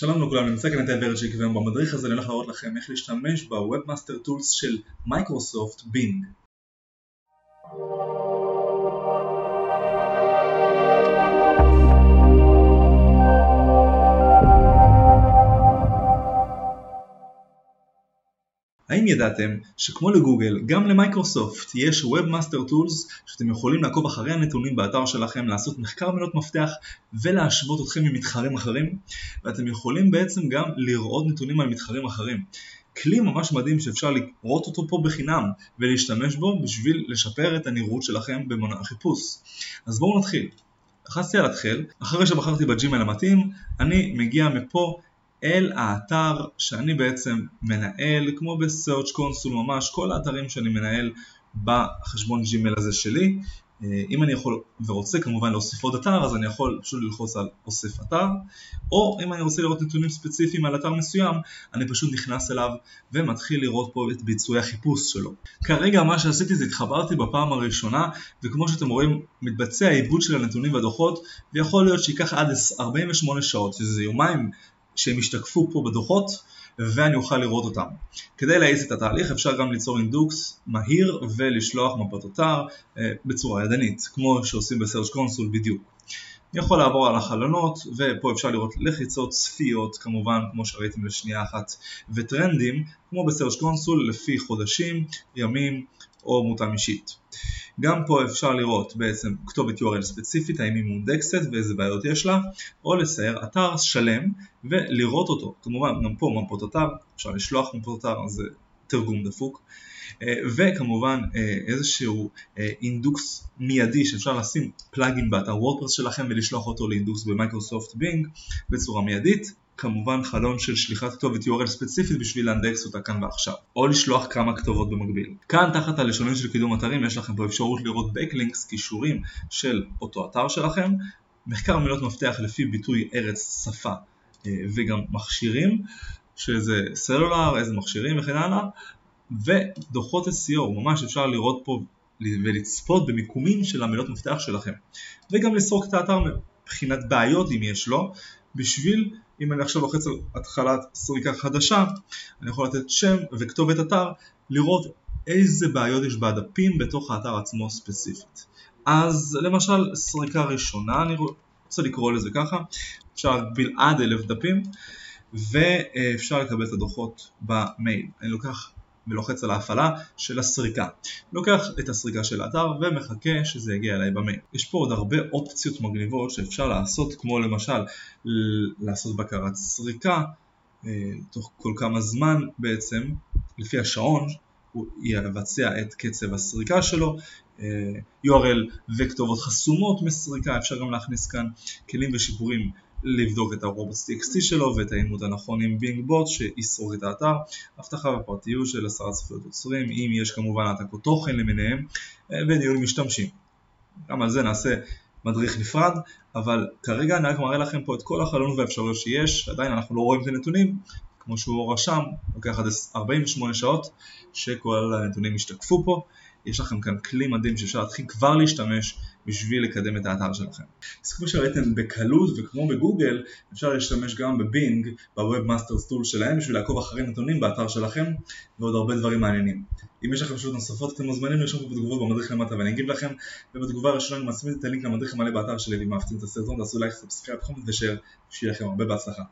שלום לכולם, נמצא כאן איתי ורצ'יק והיום במדריך הזה אני הולך להראות לכם איך להשתמש ב-Webmaster Tools של מייקרוסופט בינג. האם ידעתם שכמו לגוגל, גם למייקרוסופט יש Webmaster Tools שאתם יכולים לעקוב אחרי הנתונים באתר שלכם, לעשות מחקר מילות מפתח ולהשוות אתכם עם מתחרים אחרים ואתם יכולים בעצם גם לראות נתונים על מתחרים אחרים. כלי ממש מדהים שאפשר לראות אותו פה בחינם ולהשתמש בו בשביל לשפר את הנראות שלכם במנוע החיפוש. אז בואו נתחיל. לחצתי על התחיל, אחרי שבחרתי בג'ימייל המתאים, אני מגיע מפה אל האתר שאני בעצם מנהל, כמו ב-search console ממש, כל האתרים שאני מנהל בחשבון ג'ימל הזה שלי. אה, אם אני יכול ורוצה כמובן להוסיף עוד אתר, אז אני יכול פשוט ללחוץ על אוסף אתר, או אם אני רוצה לראות נתונים ספציפיים על אתר מסוים, אני פשוט נכנס אליו ומתחיל לראות פה את ביצועי החיפוש שלו. כרגע מה שעשיתי זה התחברתי בפעם הראשונה, וכמו שאתם רואים, מתבצע עיבוד של הנתונים והדוחות, ויכול להיות שייקח עד 48 שעות, שזה יומיים שהם ישתקפו פה בדוחות ואני אוכל לראות אותם. כדי להאיץ את התהליך אפשר גם ליצור אינדוקס מהיר ולשלוח מפות אתר אה, בצורה ידנית, כמו שעושים ב search console בדיוק. אני יכול לעבור על החלונות ופה אפשר לראות לחיצות, צפיות כמובן כמו שראיתם לשנייה אחת וטרנדים כמו ב search console לפי חודשים, ימים או מותאם אישית. גם פה אפשר לראות בעצם כתובת URL ספציפית, האם היא מאונדקסת ואיזה בעיות יש לה, או לצייר אתר שלם ולראות אותו. כמובן גם פה מפות אתר, אפשר לשלוח מפות אתר, זה תרגום דפוק. אה, וכמובן אה, איזשהו אה, אינדוקס מיידי שאפשר לשים פלאגין באתר וורדפרס שלכם ולשלוח אותו לאינדוקס במייקרוסופט בינג בצורה מיידית כמובן חלון של שליחת כתובת URL ספציפית בשביל לאנדקס אותה כאן ועכשיו, או לשלוח כמה כתובות במקביל. כאן תחת הלשונים של קידום אתרים יש לכם פה אפשרות לראות Backlinks, קישורים של אותו אתר שלכם, מחקר מילות מפתח לפי ביטוי ארץ שפה אה, וגם מכשירים, שזה סלולר, איזה מכשירים וכן הלאה, ודוחות SEO, ממש אפשר לראות פה ולצפות במיקומים של המילות מפתח שלכם, וגם לסרוק את האתר מבחינת בעיות אם יש לו, בשביל אם אני עכשיו לוחץ על התחלת סריקה חדשה, אני יכול לתת שם וכתובת אתר, לראות איזה בעיות יש בדפים בתוך האתר עצמו ספציפית. אז למשל סריקה ראשונה, אני רוצה לקרוא לזה ככה, אפשר להגביל עד אלף דפים ואפשר לקבל את הדוחות במייל. אני לוקח ולוחץ על ההפעלה של הסריקה. לוקח את הסריקה של האתר ומחכה שזה יגיע אליי במייל. יש פה עוד הרבה אופציות מגניבות שאפשר לעשות כמו למשל לעשות בקרת סריקה אה, תוך כל כמה זמן בעצם לפי השעון הוא יבצע את קצב הסריקה שלו, אה, URL וכתובות חסומות מסריקה, אפשר גם להכניס כאן כלים ושיפורים לבדוק את ה-robots.txt שלו ואת האימות הנכון עם בינג בוט שיסרוק את האתר, אבטחה ופרטיות של הסרת זכויות יוצרים, אם יש כמובן העתקות תוכן למיניהם אה, וניהול משתמשים. גם על זה נעשה מדריך נפרד, אבל כרגע אני רק מראה לכם פה את כל החלונות והאפשרויות שיש, עדיין אנחנו לא רואים את הנתונים, כמו שהוא רשם, לוקח עד 48 שעות שכל הנתונים ישתקפו פה, יש לכם כאן כלי מדהים שאפשר להתחיל כבר להשתמש בשביל לקדם את האתר שלכם. אז כמו שראיתם בקלות וכמו בגוגל אפשר להשתמש גם בבינג, ב webmasters tool שלהם בשביל לעקוב אחרי נתונים באתר שלכם ועוד הרבה דברים מעניינים. אם יש לכם שאלות נוספות אתם מוזמנים לרשום בתגובות במדריך למטה ואני אגיב לכם ובתגובה הראשונה אני מצמיד את הלינק למדריך המלא באתר שלי ואם אהבתם את הסרטון תעשו לייק, subscribe, comment ו share, שיהיה לכם הרבה בהצלחה.